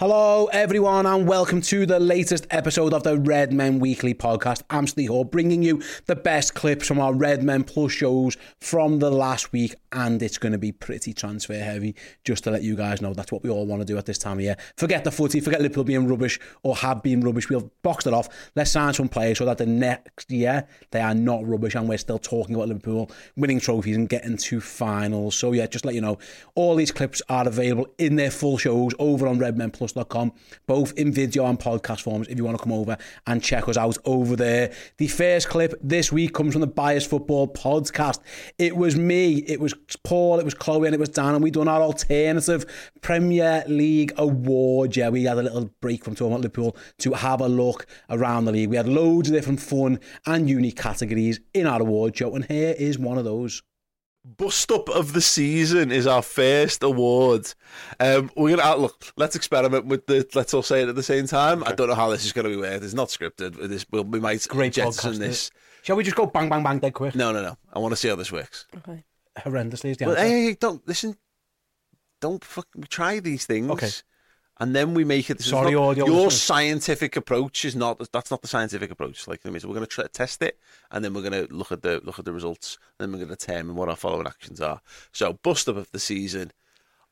Hello, everyone, and welcome to the latest episode of the Redmen Weekly podcast. I'm Steve Hall, bringing you the best clips from our Redmen Plus shows from the last week, and it's going to be pretty transfer heavy, just to let you guys know that's what we all want to do at this time of year. Forget the footy, forget Liverpool being rubbish or have been rubbish. We'll box it off. Let's sign some players so that the next year they are not rubbish, and we're still talking about Liverpool winning trophies and getting to finals. So, yeah, just let you know, all these clips are available in their full shows over on Redmen Plus both in video and podcast forms if you want to come over and check us out over there. The first clip this week comes from the Biased Football podcast. It was me, it was Paul, it was Chloe, and it was Dan, and we done our alternative Premier League award. Yeah, we had a little break from talking about Liverpool to have a look around the league. We had loads of different fun and unique categories in our award show, and here is one of those. Bust up of the season is our first award. Um, we're gonna look. Let's experiment with the. Let's all say it at the same time. Okay. I don't know how this is going to be weird. It's not scripted. This we we might Great jettison this. Shall we just go bang bang bang dead quick? No, no, no. I want to see how this works. Okay. Horrendously is the well, answer. Hey, hey, don't listen. Don't fuck. Try these things. Okay and then we make it. Sorry, not, audio your scientific approach is not. That's not the scientific approach. Like I mean, so we're going to test it, and then we're going to look at the look at the results, and then we're going to determine what our following actions are. So, bust up of the season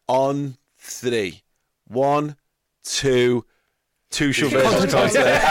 on three, one, two, Tuchel versus Conte. yeah.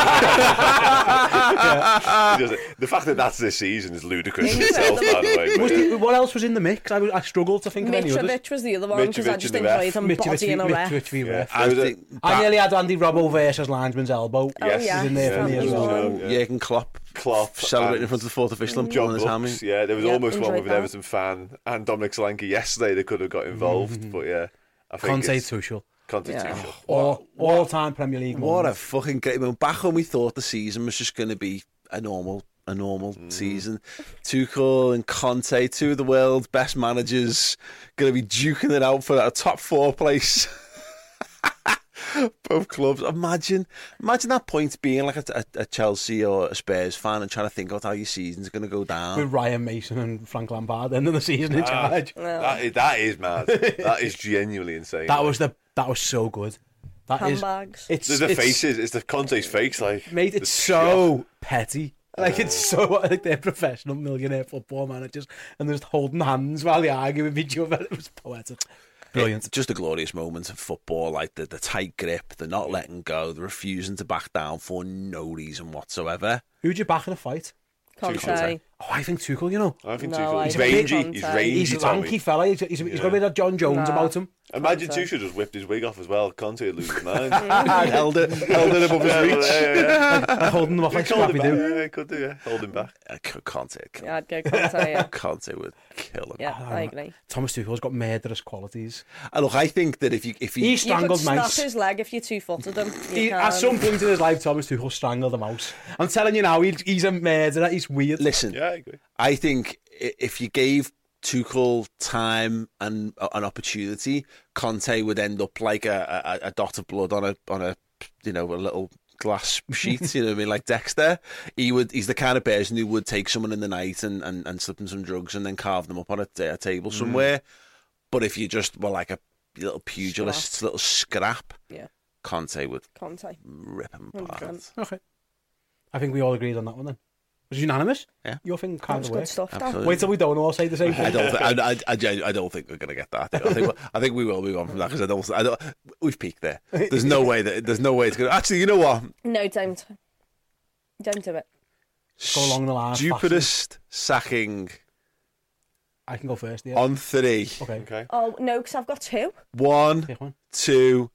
The fact that that's this season is ludicrous in itself, by the way. Was the, what else was in the mix? I, I struggled to think of any others. Mitrovic was the other one because I just enjoyed him bodying a ref. Mitrovic yeah. I, think I nearly had Andy Robbo versus linesman's elbow. Oh, yes. Yeah. in there for me as well. Yeah. Jurgen Klopp. Klopp celebrating in front of the fourth official and John Brooks, Yeah, there was yep, almost one with an Everton fan and Dominic Solanke yesterday that could have got involved, mm-hmm. but yeah. I think Conte Tuchel. Yeah. All, all time Premier League. What a fucking great moment. Back when we thought the season was just going to be a normal a normal mm. season. Tuchel and Conte, two of the world's best managers, going to be duking it out for a top four place. Both clubs. Imagine, imagine that point being like a, a, a, Chelsea or a Spurs fan and trying to think about how your season's going to go down. With Ryan Mason and Frank Lampard end of the season in ah, charge. That is, that is mad. that is genuinely insane. That was the that was so good. That Handbags. Is, it's the it's, faces. It's the Conte's face. Like mate, it's so shock. petty. Like it's so like they're professional millionaire football managers and they're just holding hands while they argue with each other. It was poetic. Brilliant. It's just a glorious moment of football, like the, the tight grip, the not letting go, the refusing to back down for no reason whatsoever. Who'd you back in a fight? Conte. Oh, I think Tuchel, you know. I think no, Tuchel. He's rangy. He's rangy. He's a lanky fella. He's, he's, he's got a bit of Jon Jones nah. about him. Imagine Tuchel just whipped his wig off as well. Conte would lose his mind. held it, held it above his reach. Yeah, yeah, yeah. holding them off like Scrappy do. Yeah, could do. Yeah, hold him back. Uh, Conte. Yeah, I'd go Conte. Yeah. Conte would kill him. Yeah, I agree. Thomas Tuchel's got murderous qualities. And look, I think that if you if he, he strangled you could mice. snap his leg if you two footed him. He, at some point in his life, Thomas Tuchel strangled a mouse. I'm telling you now, he's, he's a murderer. He's weird. Listen, yeah, I agree. I think if you gave Tuchel time and uh, an opportunity, Conte would end up like a, a, a dot of blood on a on a you know a little glass sheet. you know what I mean? Like Dexter, he would. He's the kind of person who would take someone in the night and and, and slip them some drugs and then carve them up on a, a table mm. somewhere. But if you just were like a little pugilist, scrap. little scrap, yeah, Conte would Conte rip him apart. Okay, I think we all agreed on that one then was unanimous. Yeah, your thing kind of good stuff. Absolutely. Wait till we don't all say the same thing. I don't. Think, I, I, I, I, don't think we're going to get that. I think. I think we will move on from that because I don't. I don't. We've peaked there. There's no way that. There's no way it's going. to... Actually, you know what? No, don't. Don't do it. Go along the line. Stupidest sacking. I can go first. Yeah. On three. Okay. Okay. Oh no, because I've got two. One, two,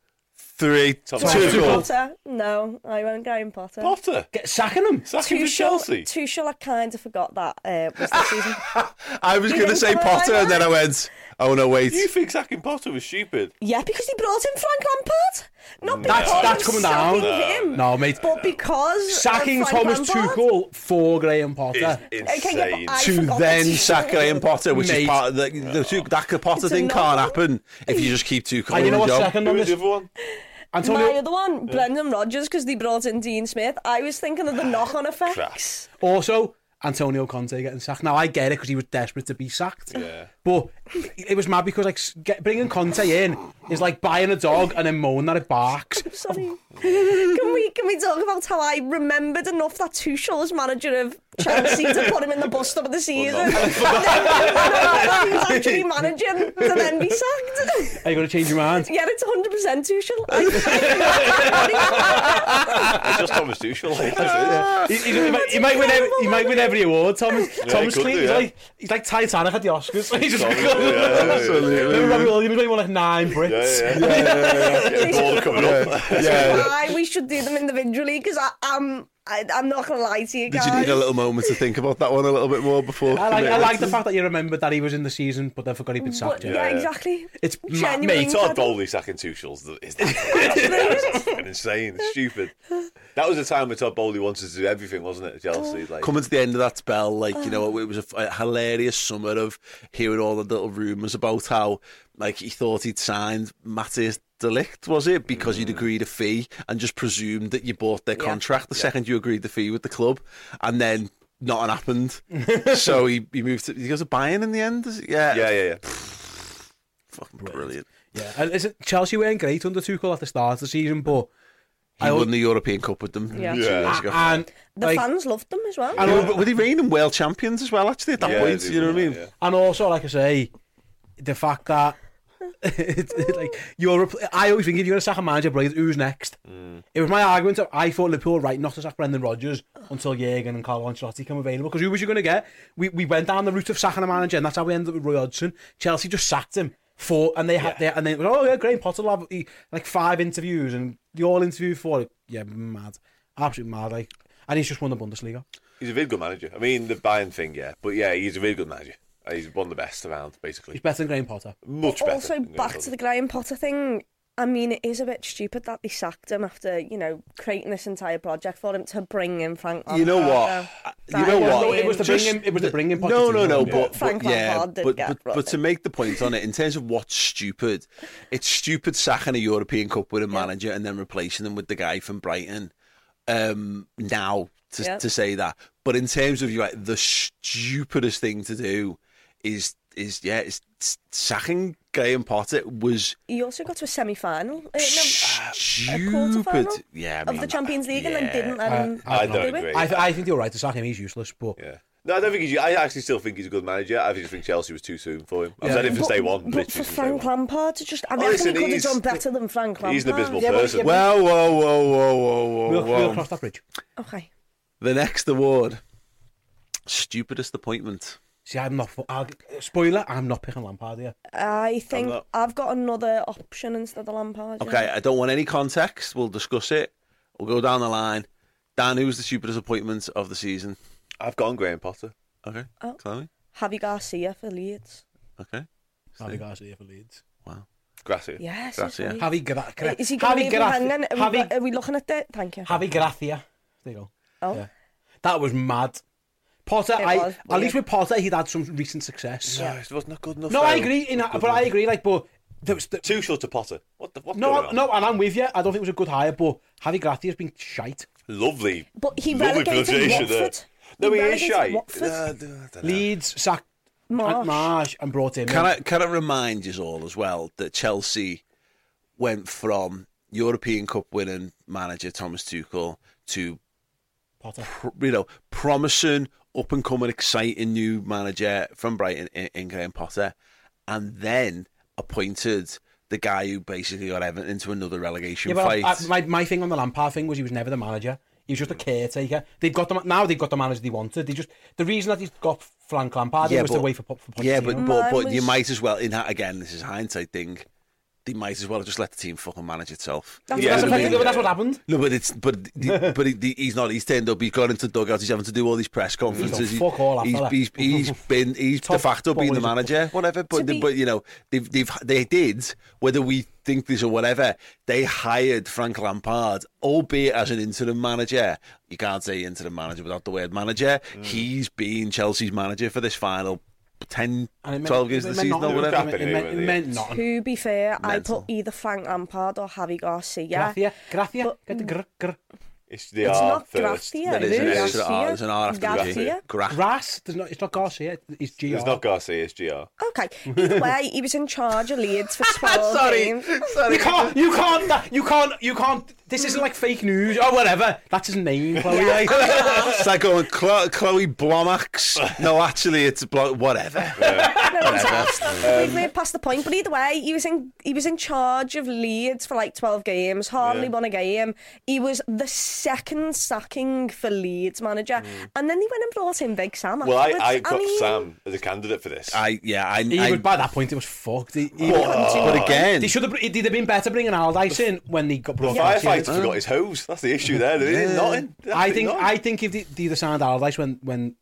three, Top two. Potter. No, I won't go in Potter. Potter. Get sacking him. Sacking for Chelsea. Tuchel, I kind of forgot that uh, was the season. I was going to say Potter, and then I went, Oh no, wait. You think sacking Potter was stupid? Yeah, because he brought in Frank Lampard. Not That's- because that's of coming down. him, No, mate. but because Sacking Frank Thomas Lampard. Tuchel for Graham Potter. Is Okay, insane. yeah, but I to forgot then that- sack Graham Potter, which Mate. is part of the, the two, that Potter It's thing can't annoying. happen if you just keep two And you know the what's job. second Who on was the this? other one? My Antonio. other one, Brendan Rodgers, because they brought in Dean Smith. I was thinking of the ah, knock-on effects. Crap. Also, Antonio Conte getting sacked. Now I get it because he was desperate to be sacked. Yeah. But it was mad because like s- get, bringing Conte in is like buying a dog and then moaning that it barks. Sorry. can we can we talk about how I remembered enough that Tuchel was manager of Chelsea to put him in the bus stop of the season? and then he was actually managing to then be sacked. Are you going to change your mind? yeah, it's 100% Tuchel. It's just Thomas Tuchel. Like, that's it. Ah. He, he- he might, he might win every, he might win every award. Thomas, Thomas could Clean, he's yeah. like he's like Titanic at the Oscars. He's just Absolutely. Remember Robbie Williams when he won like nine Brits? Yeah, yeah, yeah. Get the ball coming up. Why we should do them individually because I'm um, I, I'm not gonna lie to you guys. Did you need a little moment to think about that one a little bit more before? I like, I like the fact that you remembered that he was in the season, but then forgot he'd been sacked. yeah, Yeah. yeah. exactly. It's ma- Genuinely mate. Todd incredible. Boehly sacking Tuchel's is that insane, stupid. That was a time when Todd Boehly wanted to do everything, wasn't it? Chelsea, oh. like coming to the end of that spell, like you know, oh. it was a, a hilarious summer of hearing all the little rumours about how, like, he thought he'd signed Matthias Delict, was it? Because you'd mm. agreed a fee and just presumed that you bought their contract the second you agreed the fee with the club, and then nothing happened. so he, he moved to he goes to Bayern in the end. Is it? Yeah, yeah, yeah, yeah. fucking brilliant. Yeah, and is it, Chelsea weren't great under Tuchel at the start of the season, but He I won the European Cup with them Yeah. two Yeah. years ago. and The like, fans loved them as well. and, Were, were they reigning world champions as well? Actually, at that Yeah, point, you know what I mean? yeah. and also, like I say, the fact that it's it's like you're. repl- I always think if you're going to sack a manager, bro, who's next? Mm. It was my argument. I thought Liverpool were right not to sack Brendan Rodgers until Jurgen and Carlo Ancelotti come available because who was you going to get? We we went down the route of sacking a manager, and that's how we ended up with Roy Hodgson. Chelsea just sacked him. For, and they had Yeah. they, and they were, oh yeah Graham Potter will have he, like five interviews and the all interview for it yeah mad absolutely mad like and he's just won the Bundesliga He's a really good manager. I mean, the Bayern thing, yeah, but yeah, he's a really good manager. He's one of the best around, basically. he's better than Graham Potter Much better. also, than back Graham to the Graham Potter thing. I mean, it is a bit stupid that they sacked him after, you know, creating this entire project for him to bring in Frank Lampard. You know what? though. You know what? No, it was the Just- bring him. It was the bring him. No, no, no. Pochettino. But, Frank but yeah, Lampard did but, get but, but to make the point on it, in terms of what's stupid, it's stupid sacking a European Cup winning Yeah. manager and then replacing them with the guy from Brighton. Um, now to Yeah. to say that, but in terms of you, like the stupidest thing to do is is yeah, is sacking Graham Potter was He also got to a semi-final. Uh, no, stupid. quarter-final Yeah, I of the Champions League, and then didn't let him. I- I do don't agree. I, th- I think you're right to sack him. He's useless, but Yeah. No, I don't think he's. I actually still think he's a good manager. I just think Chelsea was too soon for him. I've Yeah. said it since But- day one. But for day Frank one. Lampard to just, I Oh, reckon listen, he could have done better than Frank Lampard. He's an abysmal Yeah, person. yeah, Well, whoa, whoa, whoa, whoa, whoa, we'll, whoa. we'll cross that bridge. Okay. The next award, stupidest appointment. See, I'm not. I'll, spoiler: I'm not picking Lampard here. I think not- I've got another option instead of Lampard. yeah. Okay, I don't want any context. We'll discuss it. We'll go down the line. Dan, who's the stupidest appointment of the season? I've gone Graham Potter. Okay, Oh. Chloe. Javi Garcia for Leeds. Okay, Javi Garcia for Leeds. Wow. Gracia. Yes. That's he's it. right. Javi Gra- Gra- Is he going to Javi Gracia- hanging? Are, we, Javi, are we looking at it? Thank you. Javi Gracia. There you go. Oh. Yeah. That was mad. Potter, I at least with Potter, he'd had some recent success. No, it wasn't good enough. No, though. I agree. In, Not good but I agree. Like, but there was the, Too short to Potter. What the? What's no, going on? no, and I'm with you. I don't think it was a good hire, but Javi Gracia's been shite. Lovely. But he Lovely relegated pronunciation there. Watford. No, he is shite. shy. Watford. Uh, I don't know. Leeds sacked Marsh. Marsh and brought him. Can in. I can I remind you all as well that Chelsea went from European Cup winning manager Thomas Tuchel to Potter. you know promising up and coming exciting new manager from Brighton in, in Graham Potter, and then appointed the guy who basically got Everton into another relegation Yeah, fight. I, I, my my thing on the Lampard thing was he was never the manager. He was just a caretaker. They've got them now. They've got the manager they wanted. They just the reason that he's got Frank Lampard Yeah, was but- to wait for, for Pochettino. yeah, but but, Mine but you might as well in that again. This is a hindsight thing. They might as well have just let the team fucking manage itself. That's Yeah, That's, what what, I mean. that's what happened. No, but it's but the, but he, he's not. He's turned up. He's gone into dugouts. He's having to do all these press conferences. He's fuck all, that he's, he's, he's been he's de Top facto been the manager, whatever. But be- but you know they've they've they did whether we think this or whatever. They hired Frank Lampard, albeit as an interim manager. You can't say interim manager without the word manager. Mm. He's been Chelsea's manager for this final 10, And it meant- 12 games it of the season or whatever. It it meant, it meant nothing. To be fair, I put either Frank Lampard or Javi Garcia. Gracia, gracia, But- get the mm. gr, gr. It's the It's R not first. Garcia, There it is an is extra R. Garcia. There's an R after the G. Gra- Grass, there's not, it's not Garcia, it's GR. It's not Garcia, it's GR. Okay. Either way, he was in charge of Leeds for 12 Sorry, games. You can't, you can't, you can't, you can't, this isn't like fake news or whatever. That's his name, Chloe. Yeah. It's like going Chloe, Chloe Blomax. No, actually, it's Blo- whatever. No, it's past, um, we've made past the point. But either way, he was in he was in charge of Leeds for like 12 games, hardly Yeah. won a game. He was the second sacking for Leeds manager. Mm. And then they went and brought in Big Sam Well, I, afterwards. I got mean, Sam as a candidate for this. I yeah, I. He I was, by that point, it was fucked. He, he, but again, they should have, it'd have been better bringing Allardyce in when they got brought firefighter in. forgot his hose. That's the issue there. There is nothing. I think, Nothing. I think if they, they either signed Allardyce when, when,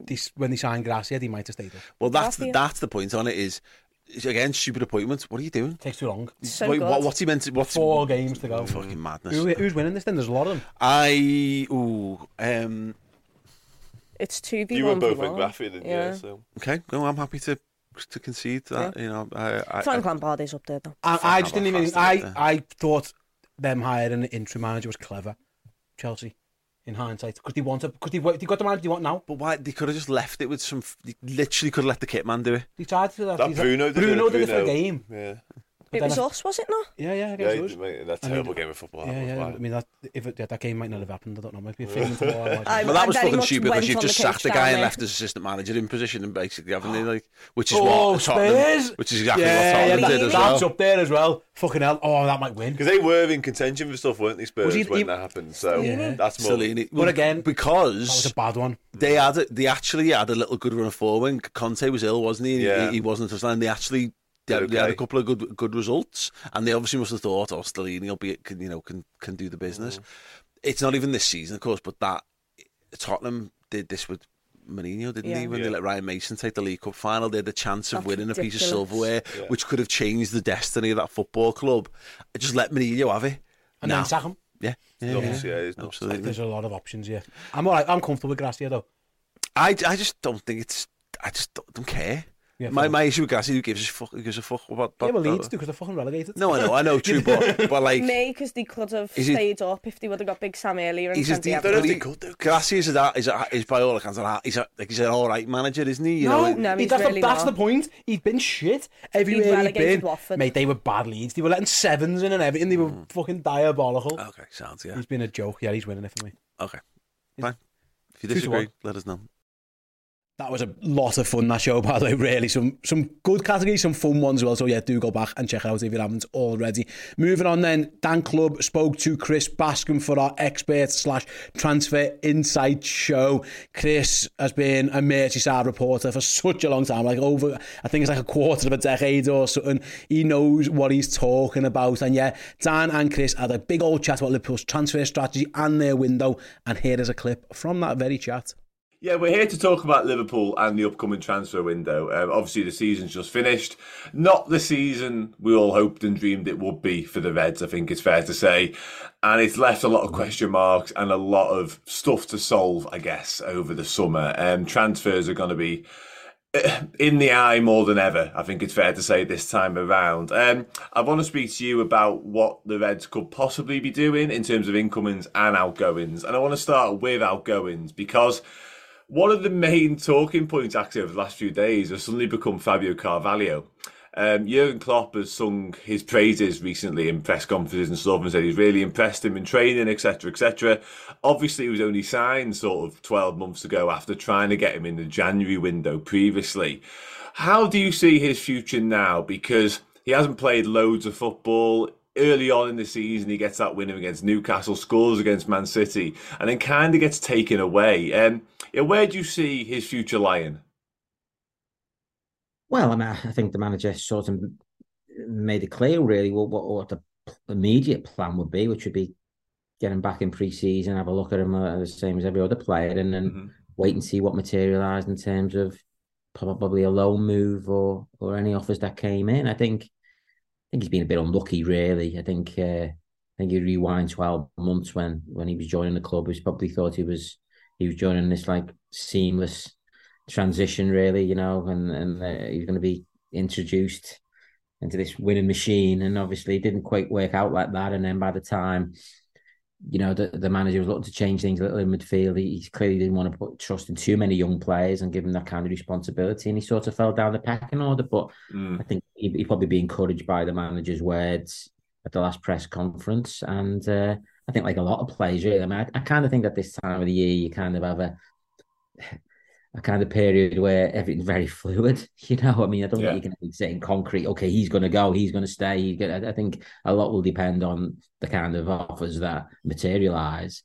they, when they signed Gracia, they might have stayed up. well, that's Garcia. that's the point on it. Is is, again stupid appointments. What are you doing? takes too long. so Wait, what, what's he meant to? What's Four games to go. fucking madness? Who, who's winning this then? There's a lot of them. I ooh um It's 2v1. You were both one. in Graffy, didn't Yeah. you? So. okay. Well, I'm happy to to concede that. You know, I, I, Frank Lampard is up there though. I, I just didn't even. I. I thought them hiring an interim manager was clever. Chelsea, in hindsight, because they wanted, because they, wa- they got the manager they want now. But why they could have just left it with some? They literally could have let the kit man do it. They tried to do that. That They- Bruno did Bruno it. did it for a game. Yeah. It was I- us, was it not? Yeah, yeah, Yeah, against he- us. mate, that I mean, terrible game of football. Yeah, yeah. bad. I mean, that, if it, that game might not have happened, I don't know. Might be a figment of our I- Well, that was very fucking stupid because you've just sacked the guy and left as assistant manager in position, and basically, haven't they? Like, which is Oh, what Tottenham, Spurs! which is exactly yeah, what yeah, Tottenham that, did as well. that's up there as well. Fucking hell. Oh, that might win. Because they were in contention for stuff, weren't they, Spurs, he- when he- that happened? So Yeah. that's more. Stellini. But again, because That was a bad one. they had a, they actually had a little good run of forward when Conte was ill, wasn't he? Yeah. He, he wasn't touchdown. They actually they had, they had a couple of good good results, and they obviously must have thought, "Oh, Stellini will be can, you know can can do the business." Mm. It's not even this season, of course, but that Tottenham did this with. Mourinho, didn't Yeah. he? When Yeah. they let Ryan Mason take the League Cup final, they had the chance of That's winning a piece of silverware, Yeah. which could have changed the destiny of that football club. Just let Mourinho have it. And Now. then sack him. Yeah, yeah, Nuts, yeah. yeah, absolutely. There's a lot of options here. I'm all right. I'm comfortable with Gracia though. I, I just don't think it's. I just don't, don't care. Yeah, my, my issue with Gassi, who gives a fuck, who gives a fuck what, what, Yeah, well, Leeds do, because they're fucking relegated. No, I know, I know, true, but, but like... May, because they could have stayed it, up if they would have got Big Sam earlier in Santiago. Gassi is, that, is, a, is by all accounts, a, he's, a, like, he's an alright manager, isn't he? You no, know, no, he's that's really the, That's not. the point. He'd been shit everywhere he'd been. Watford. Mate, they were bad leads. They were letting sevens in and everything. They were mm. fucking diabolical. Okay, sounds, yeah. He's been a joke. Yeah, he's winning it for me. Okay, fine. If you disagree, let us know. That was a lot of fun, that show, by the way, really. Some some good categories, some fun ones as well. So, yeah, do go back and check it out if you haven't already. Moving on then, Dan Clubb spoke to Chris Bascombe for our expert slash transfer insight show. Chris has been a Merseyside reporter for such a long time, like over, I think it's like a quarter of a decade or something. He knows what he's talking about. And yeah, Dan and Chris had a big old chat about Liverpool's transfer strategy and their window. And here is a clip from that very chat. Yeah, we're here to talk about Liverpool and the upcoming transfer window. Um, obviously, the season's just finished. Not the season we all hoped and dreamed it would be for the Reds, I think it's fair to say. And it's left a lot of question marks and a lot of stuff to solve, I guess, over the summer. Um, transfers are going to be in the eye more than ever. I think it's fair to say this time around. Um, I want to speak to you about what the Reds could possibly be doing in terms of incomings and outgoings. And I want to start with outgoings because one of the main talking points actually over the last few days has suddenly become Fabio Carvalho. Um, Jurgen Klopp has sung his praises recently in press conferences and stuff and said he's really impressed him in training, etc., etc. Obviously, he was only signed sort of 12 months ago after trying to get him in the January window previously. How do you see his future now? Because he hasn't played loads of football. Early on in the season, he gets that win against Newcastle, scores against Man City, and then kind of gets taken away. Um, where do you see his future lying? Well, I mean, I think the manager sort of made it clear really what what, what the immediate plan would be, which would be get him back in pre-season, have a look at him uh, the same as every other player, and then mm-hmm. wait and see what materialised in terms of probably a loan move or or any offers that came in. I think think he's been a bit unlucky, really. I think uh, I think he rewind twelve months when when he was joining the club. He probably thought he was he was joining this like seamless transition, really, you know, and and uh, he's going to be introduced into this winning machine, and obviously it didn't quite work out like that. And then by the time you know, the, the manager was looking to change things a little in midfield. He, he, clearly didn't want to put trust in too many young players and give them that kind of responsibility. And he sort of fell down the pecking order. But mm. I think he, he probably be encouraged by the manager's words at the last press conference. And uh, I think, like a lot of players, really, I mean, I, I kind of think that this time of the year, you kind of have a a kind of period where everything's very fluid. You know, I mean, I don't yeah. think you can say in concrete, okay, he's going to go, he's going to stay. He's gonna, I think a lot will depend on the kind of offers that materialize.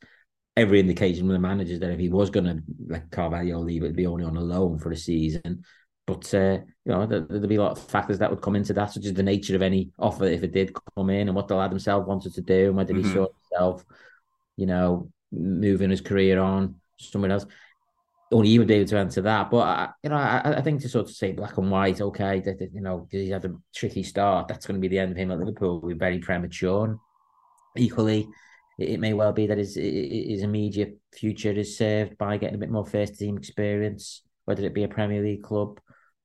Every indication from the managers that if he was going to let Carvalho leave, it'd be only on a loan for a season. But uh, you know, there, would be a lot of factors that would come into that, such as the nature of any offer if it did come in, and what the lad himself wanted to do, and whether mm-hmm. he saw himself, you know, moving his career on somewhere else only he would be able to answer that. But I, you know, I, I, think to sort of say black and white, okay, that, that you know, he had a tricky start. That's going to be the end of him at Liverpool. We're very premature. And equally, it, it, may well be that his his immediate future is served by getting a bit more first team experience, whether it be a Premier League club.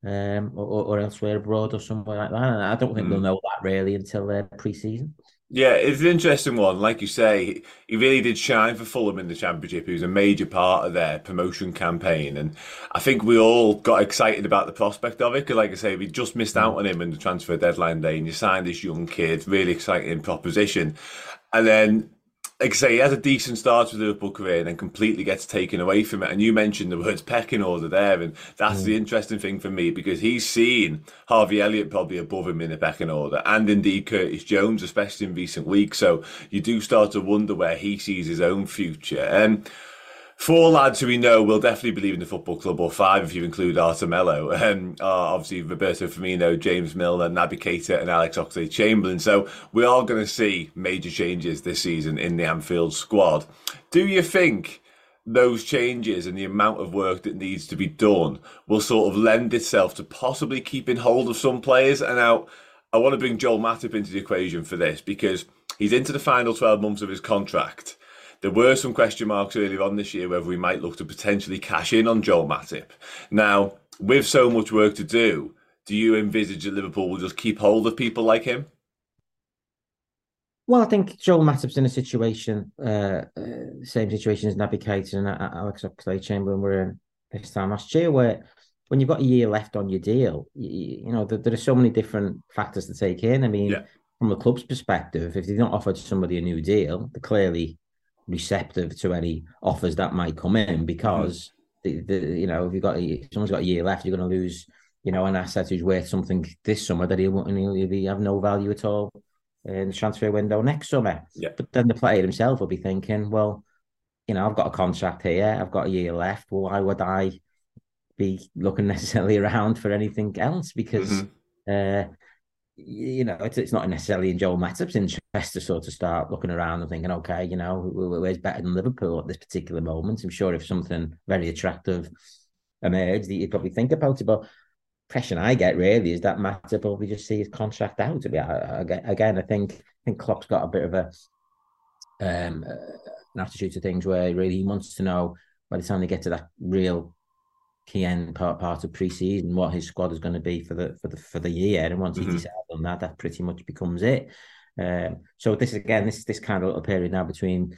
Um, or, or elsewhere abroad or somewhere like that. And I don't think mm. they'll know that really until uh, pre-season. Yeah, it's an interesting one. Like you say, he really did shine for Fulham in the Championship. He was a major part of their promotion campaign. And I think we all got excited about the prospect of it. Because, like I say, we just missed out mm. on him in the transfer deadline day. And you signed this young kid, really exciting proposition. And then like I say, he has a decent start with the Liverpool career and then completely gets taken away from it. And you mentioned the words pecking order there, and that's mm. the interesting thing for me because he's seen Harvey Elliott probably above him in the pecking order, and indeed Curtis Jones, especially in recent weeks. So you do start to wonder where he sees his own future. And um, four lads who we know will definitely believe in the football club, or five if you include Arthur Melo, um, are obviously Roberto Firmino, James Milner, Naby Keita, and Alex Oxlade Chamberlain. So we are going to see major changes this season in the Anfield squad. Do you think? Those changes and the amount of work that needs to be done will sort of lend itself to possibly keeping hold of some players. And now, I want to bring Joel Matip into the equation for this because he's into the final 12 months of his contract there were some question marks earlier on this year whether we might look to potentially cash in on Joel Matip. Now, with so much work to do, do you envisage that Liverpool will just keep hold of people like him? Well, I think Joel Matip's in a situation, uh, uh, same situation as Naby Keita and Alex Oxlade-Chamberlain were in this time last year, where when you've got a year left on your deal, you, you know, there, there, are so many different factors to take in. I mean, yeah. from the club's perspective, if they've not offered somebody a new deal, they're clearly receptive to any offers that might come in because the, the, you know if you've got if someone's got a year left, you're going to lose you know an asset who's worth something this summer that he'll, he'll have no value at all in the transfer window next summer. Yeah. But then the player himself will be thinking, well, you know, I've got a contract here, I've got a year left. Well, why would I be looking necessarily around for anything else? Because mm-hmm. uh, you know, it's, it's not necessarily in Joel Matip's interest to sort of start looking around and thinking, okay, you know, where's better than Liverpool at this particular moment? I'm sure if something very attractive emerged, that you'd probably think about it. But impression I get really is that Matip probably just see his contract out. To be again, I think I think Klopp's got a bit of a um an attitude to things where really he wants to know by the time they get to that real key end part part of pre-season what his squad is going to be for the for the for the year and once mm-hmm. he decides on that that pretty much becomes it um, so this again this this kind of little period now between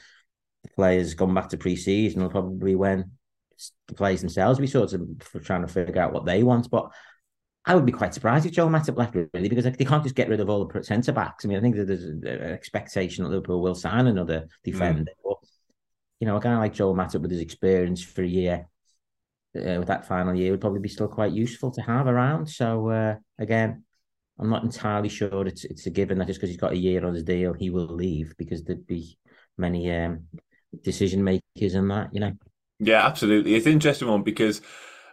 the players going back to pre-season will probably when the players themselves be sort of trying to figure out what they want but I would be quite surprised if Joe Matip left really because they can't just get rid of all the centre backs. I mean, I think that there's an expectation that Liverpool will sign another mm. defender. Mm. But, you know, a guy like Joe Matip with his experience for a year uh, with that final year would probably be still quite useful to have around. So uh, again, I'm not entirely sure it's it's a given that just because he's got a year on his deal, he will leave because there'd be many um, decision makers in that, you know. Yeah, absolutely. It's interesting one because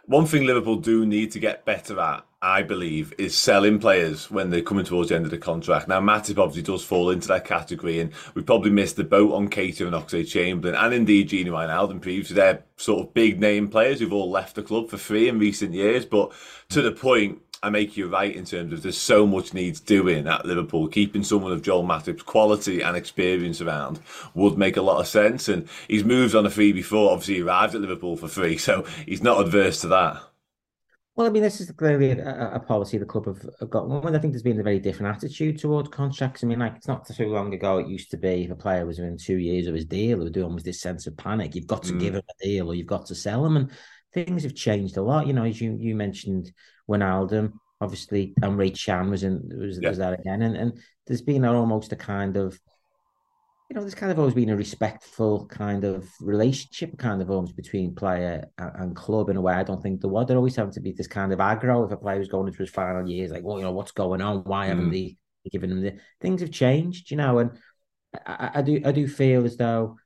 one thing Liverpool do need to get better at, I believe, is selling players when they're coming towards the end of the contract. Now, Matip obviously does fall into that category, and we probably missed the boat on Keita and Oxlade Chamberlain, and indeed Gini Wijnaldum previously. They're sort of big name players who've all left the club for free in recent years, but to the point I make you right in terms of there's so much needs doing at Liverpool. Keeping someone of Joel Matip's quality and experience around would make a lot of sense. And he's moved on a free before. Obviously, he arrived at Liverpool for free, so he's not adverse to that. Well, I mean, this is clearly a, a policy the club have, have got. Well, I think there's been a very different attitude towards contracts. I mean, like it's not too long ago. It used to be if a player was within two years of his deal, it would do almost this sense of panic. You've got to mm. give him a deal, or you've got to sell him, and things have changed a lot. You know, as you you mentioned, Wijnaldum, obviously and Ray Can was in was, yeah. was that again, and and there's been almost a kind of you know, there's kind of always been a respectful kind of relationship, kind of almost between player and, and, club in a way. I don't think there was. There always having to be this kind of aggro if a player was going into his final years, like, well, you know, what's going on? Why haven't mm. they given them the things have changed, you know? And I, I do, I do feel as though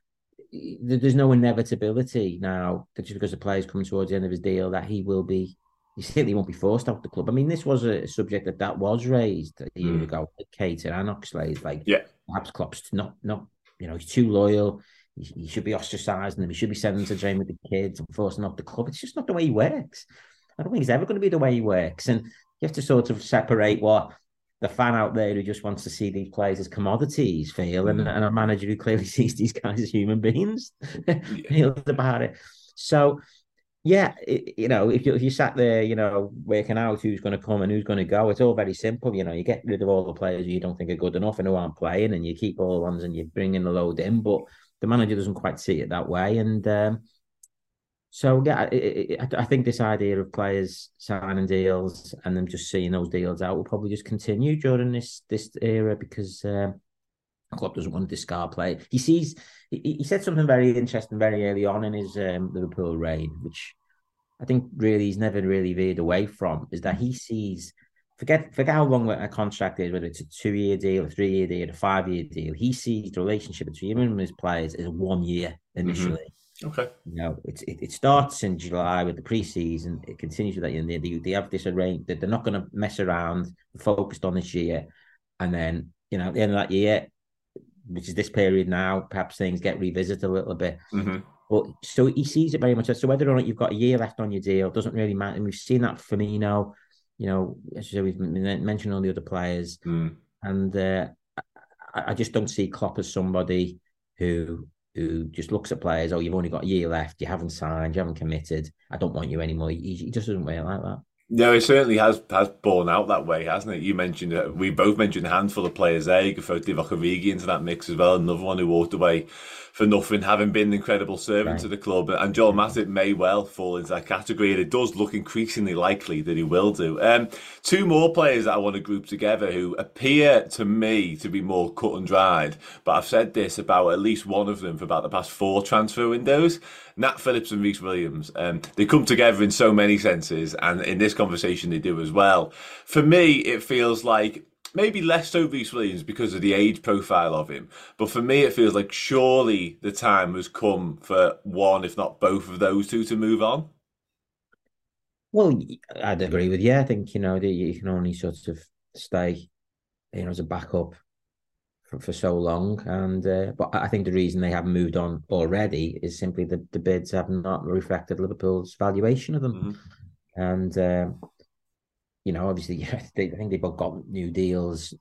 there's no inevitability now that just because the player's coming towards the end of his deal that he will be he certainly won't be forced out of the club. I mean, this was a subject that that was raised a year mm. ago. Keita and Oxlade, like, yeah, perhaps Klopp's not not you know he's too loyal. He, he should be ostracising them. He should be sending to train with the kids and forcing off the club. It's just not the way he works. I don't think it's ever going to be the way he works. And you have to sort of separate what the fan out there who just wants to see these players as commodities feel, and, mm. and a manager who clearly sees these guys as human beings feels about it. So yeah, it, you know, if you if you sat there, you know, working out who's going to come and who's going to go, it's all very simple. You know, you get rid of all the players you don't think are good enough and who aren't playing, and you keep all the ones and you bring in the load in. But the manager doesn't quite see it that way, and um, so yeah, I think this idea of players signing deals and them just seeing those deals out will probably just continue during this this era because. Um, club doesn't want to discard play. He sees. He, he, said something very interesting very early on in his um, Liverpool reign, which I think really he's never really veered away from. Is that he sees. Forget forget how long a contract is, whether it's a two year deal, a three year deal, a five year deal. He sees the relationship between him and his players as one year initially. Mm-hmm. Okay. You know, it, it, it starts in July with the preseason. It continues with that. You know, they, they have this arrange that they're not going to mess around, focused on this year, and then you know at the end of that year, which is this period now, perhaps things get revisited a little bit. Mm-hmm. But so he sees it very much. So whether or not you've got a year left on your deal doesn't really matter. And we've seen that for Firmino, you know, as we've mentioned all the other players, mm. and uh, I, I, just don't see Klopp as somebody who who just looks at players. Oh, you've only got a year left. You haven't signed. You haven't committed. I don't want you anymore. He, he just doesn't work like that. No, it certainly has has borne out that way, hasn't it? You mentioned uh, we both mentioned a handful of players there. You could throw Divock Origi into that mix as well. Another one who walked away for nothing, having been an incredible servant right. to the club. And Joel Matip may well fall into that category, and it does look increasingly likely that he will do. Um, two more players that I want to group together who appear to me to be more cut and dried, but I've said this about at least one of them for about the past four transfer windows. Nat Phillips and Rhys Williams. Um, they come together in so many senses, and in this conversation they do as well. For me, it feels like maybe less so Rhys Williams because of the age profile of him. But for me, it feels like surely the time has come for one, if not both of those two, to move on. Well, I'd agree with you. I think you know that you can only sort of stay, you know, as a backup for, for so long. And uh, but I think the reason they haven't moved on already is simply that the bids have not reflected Liverpool's valuation of them. Mm-hmm. And um, you know, obviously, they, I think they both got new deals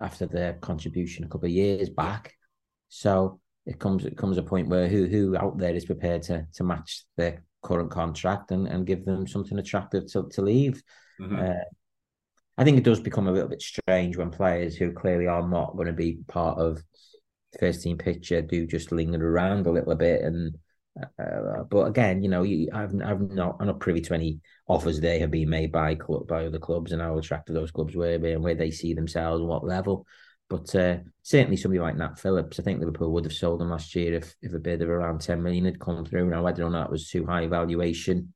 after their contribution a couple of years back. So it comes it comes a point where who who out there is prepared to to match their current contract and, and give them something attractive to, to leave. Mm-hmm. Uh, I think it does become a little bit strange when players who clearly are not going to be part of the first team picture do just linger around a little bit and uh, but again, you know, you, I've I've not I'm not privy to any offers they have been made by club by other clubs and how attractive those clubs were and where they see themselves and what level. But uh, certainly somebody like Nat Phillips, I think Liverpool would have sold him last year if if a bid of around ten million had come through. Now whether or not it was too high valuation,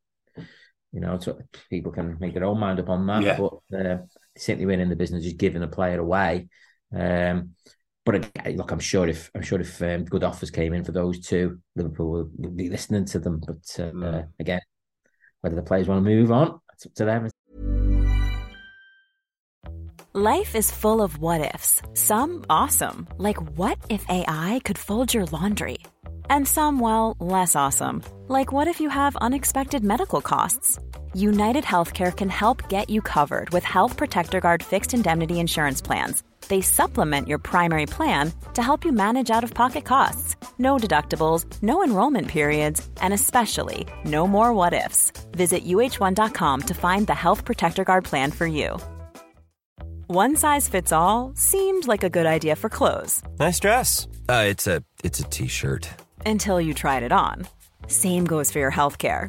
you know, so people can make their own mind up on that. Yeah. But uh, certainly, when in the business is giving a player away. Um, but look, I'm sure if I'm sure if um, good offers came in for those two, Liverpool will be listening to them. But uh, mm. again, whether the players want to move on, it's up to them. Life is full of what ifs. Some awesome, like what if AI could fold your laundry? And some, well, less awesome, like what if you have unexpected medical costs? United Healthcare can help get you covered with Health Protector Guard fixed indemnity insurance plans. They supplement your primary plan to help you manage out of pocket costs. No deductibles, no enrollment periods, and especially no more what ifs. Visit uh1.com to find the Health Protector Guard plan for you. One size fits all seemed like a good idea for clothes Nice dress. Uh, it's a it's a t-shirt. until you tried it on. Same goes for your healthcare.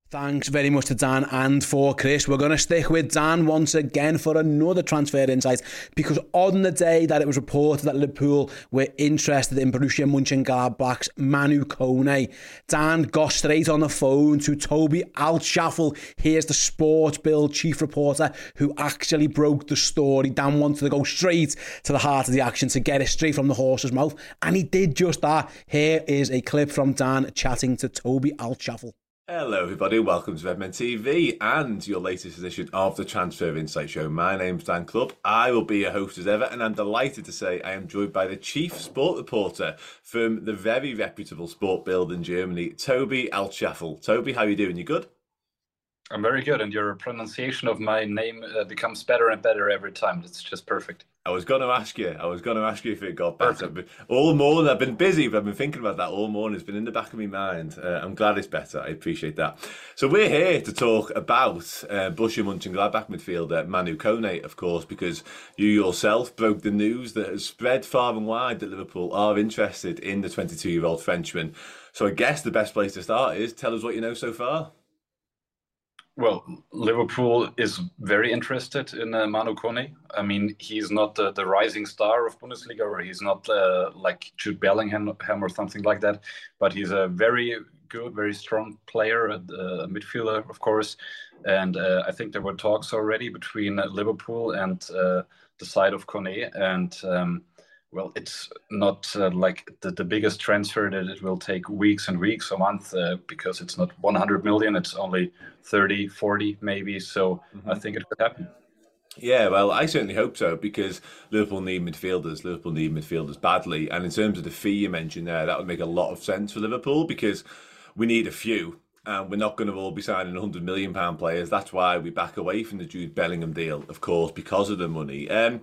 Thanks very much to Dan and for Chris. We're going to stick with Dan once again for another transfer insight because on the day that it was reported that Liverpool were interested in Borussia Mönchengladbach's Manu Kone, Dan got straight on the phone to Tobi Altschäffl. Here's the Sports Bild chief reporter who actually broke the story. Dan wanted to go straight to the heart of the action to get it straight from the horse's mouth, and he did just that. Here is a clip from Dan chatting to Tobi Altschäffl. Hello, everybody. Welcome to Redmen TV and your latest edition of the Transfer Insight Show. My name's Dan Clubb. I will be your host as ever, and I'm delighted to say I am joined by the chief sport reporter from the very reputable Sport Bild in Germany, Tobi Altschäffl. Toby, how are you doing? You good? I'm very good, and your pronunciation of my name uh, becomes better and better every time. It's just perfect. I was going to ask you. I was going to ask you if it got better. But all morning, I've been busy, but I've been thinking about that all morning. It's been in the back of my mind. Uh, I'm glad it's better. I appreciate that. So we're here to talk about uh, Borussia Mönchengladbach midfielder Manu Kone, of course, because you yourself broke the news that has spread far and wide that Liverpool are interested in the 22-year-old Frenchman. So I guess the best place to start is tell us what you know so far. Well, Liverpool is very interested in uh, Manu Kone. I mean, he's not uh, the rising star of Bundesliga, or he's not uh, like Jude Bellingham or something like that. But he's a very good, very strong player, a midfielder, of course. And uh, I think there were talks already between uh, Liverpool and uh, the side of Kone. And um, well, it's not uh, like the, the biggest transfer that it will take weeks and weeks or months uh, because it's not 100 million, it's only 30, 40 maybe. So mm-hmm. I think it could happen. Yeah, well, I certainly hope so because Liverpool need midfielders. Liverpool need midfielders badly. And in terms of the fee you mentioned there, that would make a lot of sense for Liverpool because we need a few. And we're not going to all be signing 100 million pound players. That's why we back away from the Jude Bellingham deal, of course, because of the money. Um,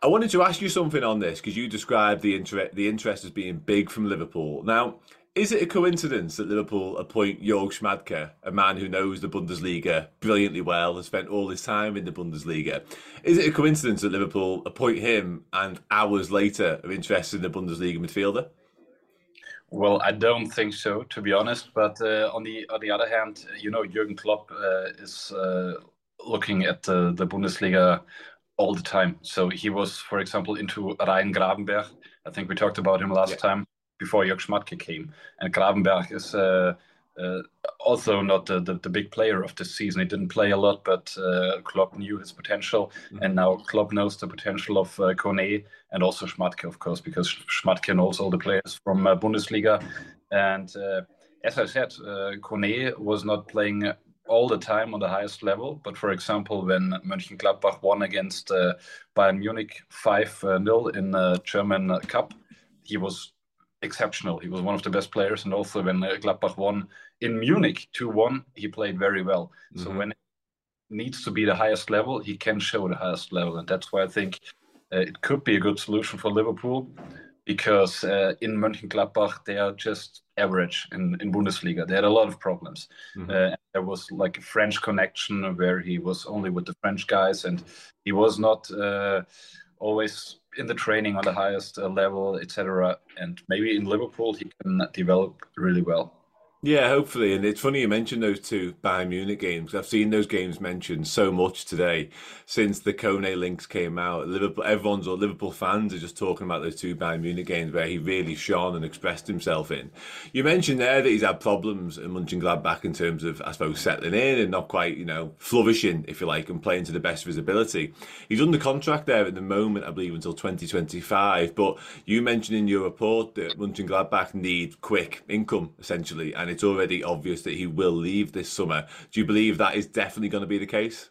I wanted to ask you something on this because you described the interest the interest as being big from Liverpool. Now, is it a coincidence that Liverpool appoint Jörg Schmadtke, a man who knows the Bundesliga brilliantly well, has spent all his time in the Bundesliga? Is it a coincidence that Liverpool appoint him and hours later are interested in the Bundesliga midfielder? Well, I don't think so, to be honest. But uh, on the on the other hand, you know, Jurgen Klopp uh, is uh, looking at the, the Bundesliga all the time. So he was, for example, into Ryan Gravenberch. I think we talked about him last yeah. time before Jörg Schmadtke came. And Gravenberch is uh, uh, also not the, the, the, big player of this season. He didn't play a lot, but uh, Klopp knew his potential. Mm-hmm. And now Klopp knows the potential of uh, Kone and also Schmadtke, of course, because Schmadtke knows all the players from uh, Bundesliga. And uh, as I said, uh, Kone was not playing all the time on the highest level. But for example, when Mönchengladbach won against uh, Bayern Munich 5 0 in the German Cup, he was exceptional. He was one of the best players, and also when uh, Gladbach won in Munich 2 1, he played very well. Mm-hmm. So when it needs to be the highest level, he can show the highest level. And that's why I think uh, it could be a good solution for Liverpool because uh, in Mönchengladbach, they are just average in, in Bundesliga. They had a lot of problems. Mm-hmm. Uh, there was like a French connection where he was only with the French guys and he was not uh, always in the training on the highest uh, level, etc. And maybe in Liverpool he can develop really well. Yeah, hopefully. And it's funny you mentioned those two Bayern Munich games. I've seen those games mentioned so much today since the Kone links came out. Liverpool, everyone's or Liverpool fans are just talking about those two Bayern Munich games where he really shone and expressed himself in. You mentioned there that he's had problems in Mönchengladbach in terms of, I suppose, settling in and not quite, you know, flourishing, if you like, and playing to the best of his ability. He's under contract there at the moment, I believe, until 2025. But you mentioned in your report that Mönchengladbach need quick income, essentially. And and it's already obvious that he will leave this summer. Do you believe that is definitely going to be the case?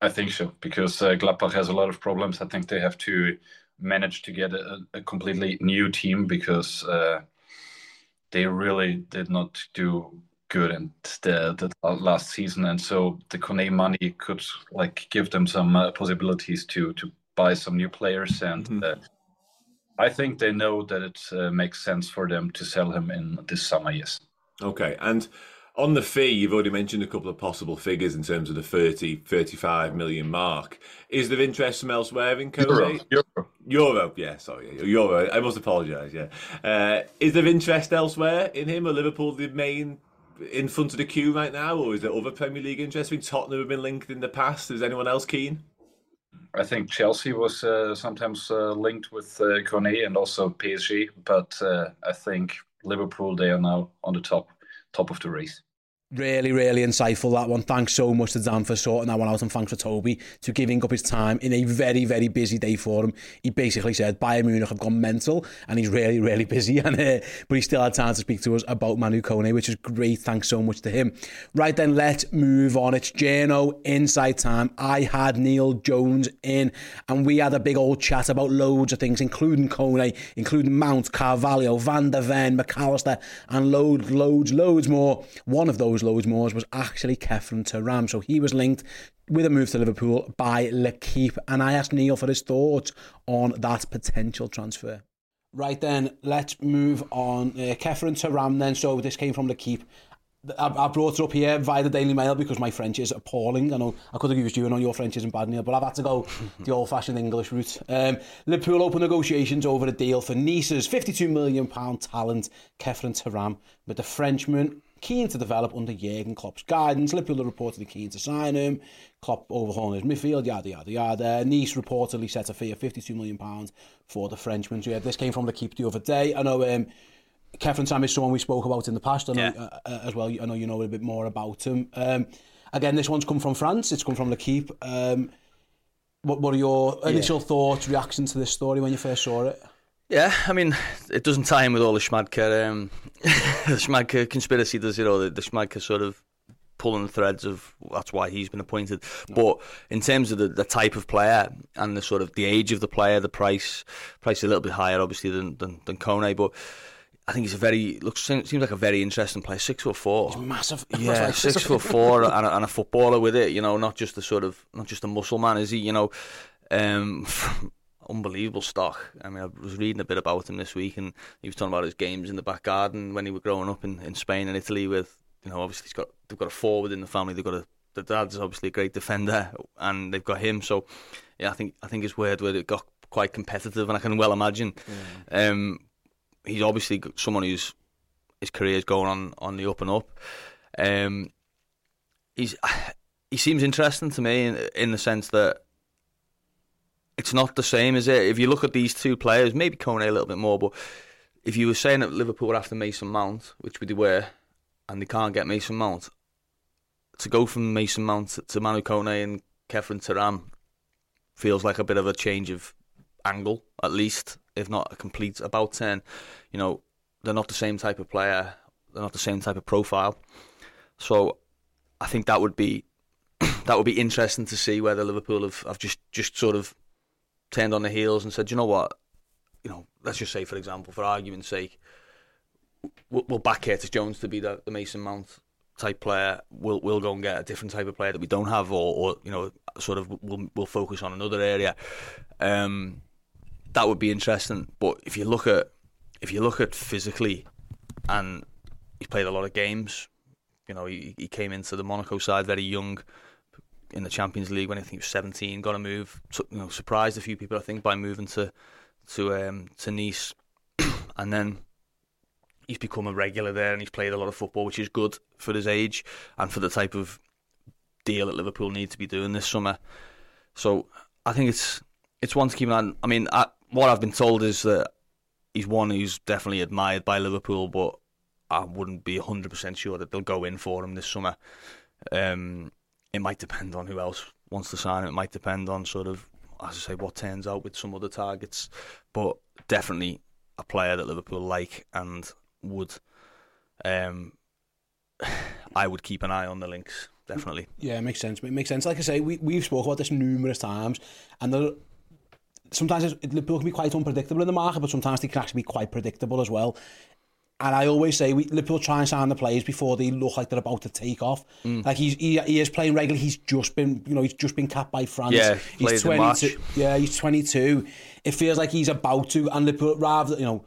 I think so because uh, Gladbach has a lot of problems. I think they have to manage to get a, a completely new team because uh, they really did not do good in the, the last season, and so the Kone money could like give them some uh, possibilities to to buy some new players and. Mm-hmm uh, I think they know that it uh, makes sense for them to sell him in this summer. Yes. Okay, and on the fee, you've already mentioned a couple of possible figures in terms of the 30, 35 million mark. Is there interest from elsewhere in Kone? Euro. Euro. Euro, yeah, sorry, Euro. I must apologise. Yeah, uh, is there interest elsewhere in him? Are Liverpool the main in front of the queue right now, or is there other Premier League interest? I mean, Tottenham have been linked in the past. Is anyone else keen? I think Chelsea was uh, sometimes uh, linked with uh, Kone and also PSG, but uh, I think Liverpool they are now on the top top of the race. Really, really insightful that one. Thanks so much to Dan for sorting that one out, and thanks for Tobi to giving up his time in a very, very busy day for him. He basically said Bayern Munich have gone mental, and he's really, really busy. And uh, but he still had time to speak to us about Manu Kone, which is great. Thanks so much to him. Right then, let's move on. It's Journo Insight Time. I had Neil Jones in, and we had a big old chat about loads of things, including Kone, including Mount, Carvalho, Van der Ven, Mac Allister, and loads, loads, loads more. One of those those loads more was actually Khéphren Thuram. So he was linked with a move to Liverpool by L'Equipe. And I asked Neil for his thoughts on that potential transfer. Right then, let's move on. Uh, Khéphren Thuram then. So this came from L'Equipe. I, I brought it up here via the Daily Mail because my French is appalling. I know I could have used you, I know your French isn't bad, Neil, but I've had to go the old-fashioned English route. Um, Liverpool open negotiations over a deal for Nice's £52 million talent, Khéphren Thuram, with the Frenchman keen to develop under Jurgen Klopp's guidance. Liverpool are reportedly keen to sign him. Klopp overhauling his midfield, yada, yada, yada. Nice reportedly set a fee of £52 million for the Frenchman. So yeah, this came from L'Equipe the other day. I know um, Khéphren Thuram is someone we spoke about in the past I know, yeah. uh, uh, as well. I know you know a bit more about him. Um, again, this one's come from France. It's come from L'Equipe. Um, what, what are your initial yeah. thoughts, reactions to this story when you first saw it? Yeah, I mean, it doesn't tie in with all the Schmadtke, um, the conspiracy, does it? Or the, the sort of pulling the threads of that's why he's been appointed. No. But in terms of the, the type of player and the sort of the age of the player, the price price is a little bit higher, obviously, than than, than Kone, but. I think he's a very looks seems like a very interesting player. Six foot four, he's massive. Yeah, six foot four, and a, and a footballer with it. You know, not just a sort of not just a muscle man, is he? You know, um, unbelievable stock. I mean, I was reading a bit about him this week, and he was talking about his games in the back garden when he was growing up in, in Spain and Italy. With you know, obviously he's got they've got a forward in the family. They've got a the dad's obviously a great defender, and they've got him. So yeah, I think I think it's weird where it got quite competitive, and I can well imagine. Mm. Um, he's obviously someone who's his career is going on on the up and up. Um, he's he seems interesting to me in, in the sense that it's not the same, is it? If you look at these two players, maybe Kone a little bit more, but if you were saying that Liverpool after Mason Mount, which they were, and they can't get Mason Mount, to go from Mason Mount to Manu Kone and Khéphren Thuram feels like a bit of a change of angle, at least, if not a complete about turn. You know, they're not the same type of player, they're not the same type of profile. So I think that would be that would be interesting to see whether Liverpool have, have just, just sort of turned on the heels and said, you know what, you know, let's just say for example, for argument's sake, we'll, we'll back Curtis Jones to be the, the Mason Mount type player. We'll we'll go and get a different type of player that we don't have, or, or you know, sort of we'll we'll focus on another area. Um, that would be interesting. But if you look at if you look at physically, and he's played a lot of games. You know, he, he came into the Monaco side very young in the Champions League when I think he was 17. Got a move, you know, surprised a few people I think by moving to to um, to Nice, and then he's become a regular there and he's played a lot of football, which is good for his age and for the type of deal that Liverpool need to be doing this summer. So I think it's it's one to keep an eye on. I mean, I, what I've been told is that he's one who's definitely admired by Liverpool, but I wouldn't be 100% sure that they'll go in for him this summer. Um, it might depend on who else wants to sign. It might depend on sort of, as I say, what turns out with some other targets. But definitely a player that Liverpool like and would um, I would keep an eye on the links definitely. Yeah, it makes sense. It makes sense. Like I say, we we've spoken about this numerous times, and there, sometimes Liverpool can be quite unpredictable in the market, but sometimes they can actually be quite predictable as well. And I always say, we, Liverpool try and sign the players before they look like they're about to take off. Mm. Like he's, he, he is playing regularly. He's just been, you know, he's just been capped by France. Yeah, he's 22. Yeah, he's 22. It feels like he's about to. And Liverpool, rather, you know,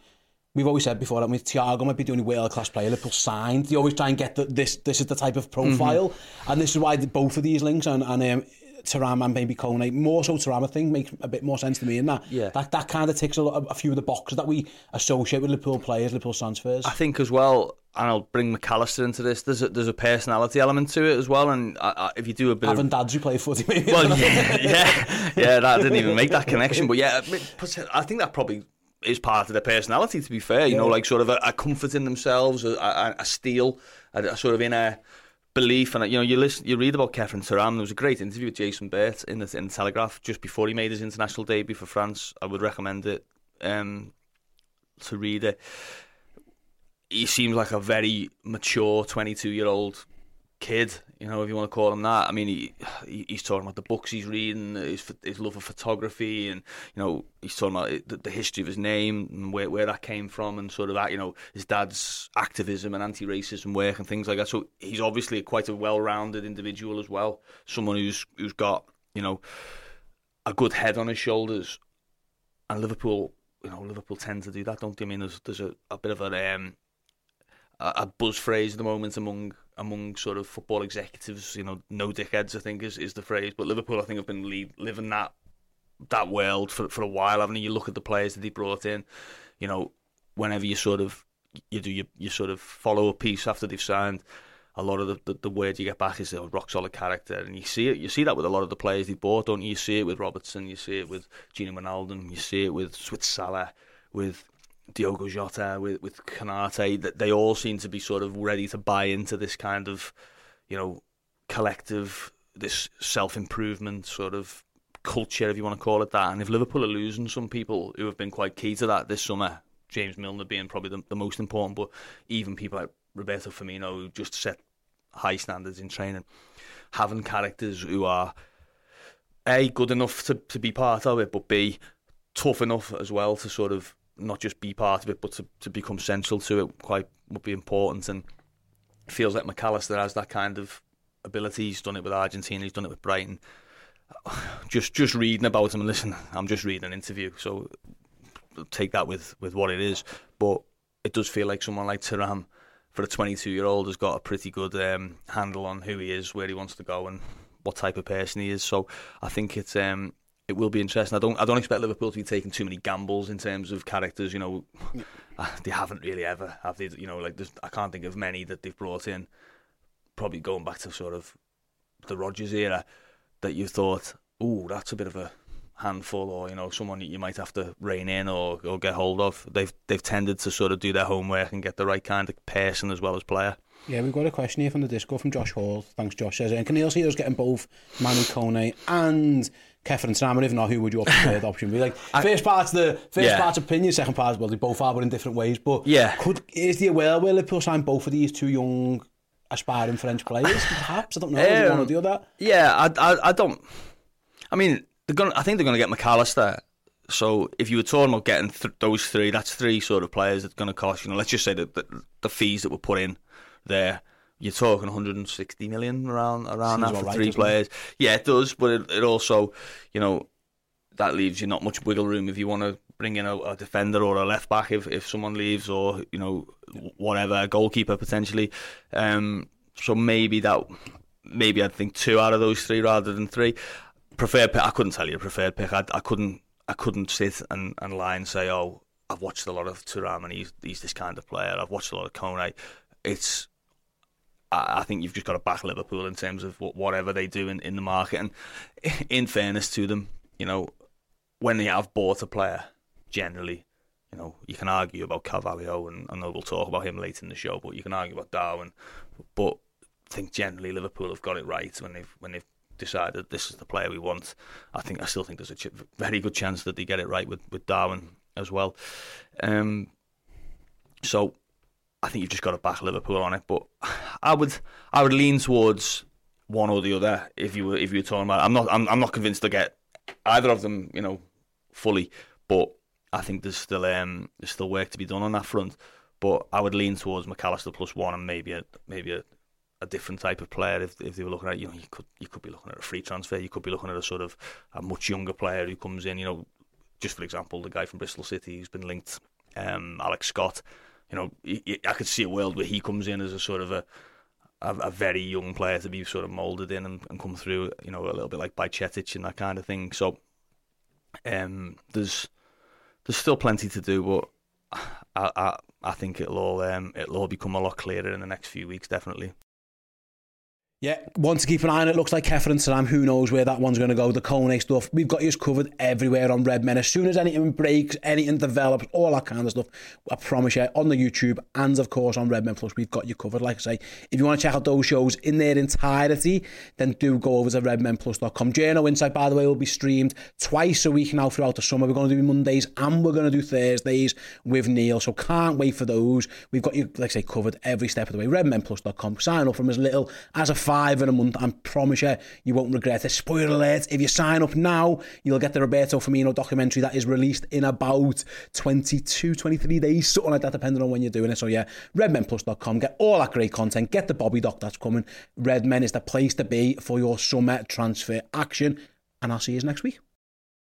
we've always said before that with Thiago might be doing a world class player. Liverpool signed. They always try and get the, this. This is the type of profile, mm -hmm. and this is why the, both of these links and and um, Thuram and maybe Kone, more so Thuram I think makes a bit more sense to me in that. Yeah. That that kind of ticks a, a few of the boxes that we associate with Liverpool players, Liverpool transfers. I think as well. And I'll bring Mac Allister into this. There's a, there's a personality element to it as well, and I, I, if you do a bit having of... dads who play footy, maybe. Well, yeah, yeah, yeah, that didn't even make that connection, but yeah, I think that probably is part of their personality. To be fair, you yeah. know, like sort of a, a comfort in themselves, a, a, a steel, a, a sort of inner belief. And you know, you listen, you read about Khéphren Thuram. There was a great interview with Jason Burt in the in the Telegraph just before he made his international debut for France. I would recommend it um, to read it. He seems like a very mature twenty two year old kid, you know, if you want to call him that. I mean, he, he's talking about the books he's reading, his, his love of photography, and you know, he's talking about the, the history of his name and where, where that came from, and sort of that, you know, his dad's activism and anti-racism work and things like that. So he's obviously quite a well-rounded individual as well, someone who's who's got you know a good head on his shoulders, and Liverpool. You know, Liverpool tend to do that, don't they? I mean, there's there's a, a bit of a um, a buzz phrase at the moment among among sort of football executives. You know, no dickheads, I think is, is the phrase. But Liverpool, I think, have been lead, living that that world for for a while, haven't you? You look at the players that they brought in. You know, whenever you sort of you do you, you sort of follow a piece after they've signed. A lot of the, the, the word you get back is a rock solid character, and you see it. You see that with a lot of the players they bought, don't you? You see it with Robertson, you see it with Gini Wijnaldum, you see it with Salah, with Diogo Jota, with with Konate, that they all seem to be sort of ready to buy into this kind of, you know, collective, this self improvement sort of culture, if you want to call it that. And if Liverpool are losing some people who have been quite key to that this summer, James Milner being probably the, the most important, but even people like Roberto Firmino who just set high standards in training, having characters who are a good enough to, to be part of it, but b tough enough as well to sort of not just be part of it, but to, to become central to it quite would be important. And it feels like Mac Allister has that kind of ability. He's done it with Argentina. He's done it with Brighton. Just just reading about him and listen, I'm just reading an interview, so take that with, with what it is. But it does feel like someone like Thuram, for a 22 year old, has got a pretty good um, handle on who he is, where he wants to go, and what type of person he is. So I think it's um, it will be interesting. I don't I don't expect Liverpool to be taking too many gambles in terms of characters. You know, ah, they haven't really ever have they. You know, like I can't think of many that they've brought in. Probably going back to sort of the Rodgers era, that you thought, oh, that's a bit of a handful, or you know, someone you might have to rein in or, or get hold of. They've they've tended to sort of do their homework and get the right kind of person as well as player. Yeah, we've got a question here from the Discord from Josh Hall. Thanks, Josh. Says, and can Neil see us getting both Manu Kone and Khéphren Thuram? If not, who would your preferred option be? Like, I, first part's the first yeah. part's opinion, second part's well, they both are, but in different ways. But yeah, could is the aware where Liverpool sign both of these two young aspiring French players? Perhaps I don't know. Um, one or the other. Yeah, I, I, I don't. I mean, they're going. I think they're going to get Mac Allister So if you were talking about getting th- those three, that's three sort of players that's going to cost you know. Let's just say that the, the fees that were put in there. You're talking 160 million around around Seems that for right, three doesn't it? players. Yeah, it does, but it, it also, you know, that leaves you not much wiggle room if you want to bring in a, a defender or a left back if, if someone leaves or you know whatever a goalkeeper potentially. Um, so maybe that maybe I'd think two out of those three rather than three. Preferred pick, I couldn't tell you a preferred pick. I, I couldn't I couldn't sit and, and lie and say oh I've watched a lot of Thuram and he's he's this kind of player. I've watched a lot of Kone. It's I think you've just got to back Liverpool in terms of whatever they do in, in the market. And in fairness to them, you know, when they have bought a player, generally, you know, you can argue about Carvalho, and I know we'll talk about him later in the show, but you can argue about Darwin. But I think generally Liverpool have got it right when they've when they've decided this is the player we want. I think I still think there's a ch- very good chance that they get it right with, with Darwin as well. Um, so I think you've just got to back Liverpool on it. But I would I would lean towards one or the other if you were if you were talking about. It. I'm not I'm, I'm not convinced to get either of them. You know, fully, but I think there's still um there's still work to be done on that front. But I would lean towards Mac Allister plus one and maybe a maybe a, a different type of player if if they were looking at you know you could you could be looking at a free transfer you could be looking at a sort of a much younger player who comes in you know just for example the guy from Bristol City who's been linked um, Alex Scott you know I could see a world where he comes in as a sort of a a, a very young player to be sort of moulded in and, and come through you know a little bit like Bajcetic and that kind of thing so um, there's there's still plenty to do but I, I I think it'll all um, it'll all become a lot clearer in the next few weeks definitely. Yeah, one to keep an eye on. It looks like Khéphren Thuram. Who knows where that one's going to go? The Kone stuff. We've got you covered everywhere on Redmen. As soon as anything breaks, anything develops, all that kind of stuff, I promise you, on the YouTube and of course on Redmen Plus, we've got you covered. Like I say, if you want to check out those shows in their entirety, then do go over to redmenplus.com. Journo Insight, by the way, will be streamed twice a week now throughout the summer. We're going to do Mondays and we're going to do Thursdays with Neil. So can't wait for those. We've got you, like I say, covered every step of the way. Redmenplus.com. Sign up from as little as a five in a month. I promise you, you won't regret it. Spoiler alert, if you sign up now, you'll get the Roberto Firmino documentary that is released in about 22, 23 days, something like that, depending on when you're doing it. So yeah, redmenplus.com. Get all that great content. Get the Bobby Doc that's coming. Redmen is the place to be for your summer transfer action. And I'll see you next week.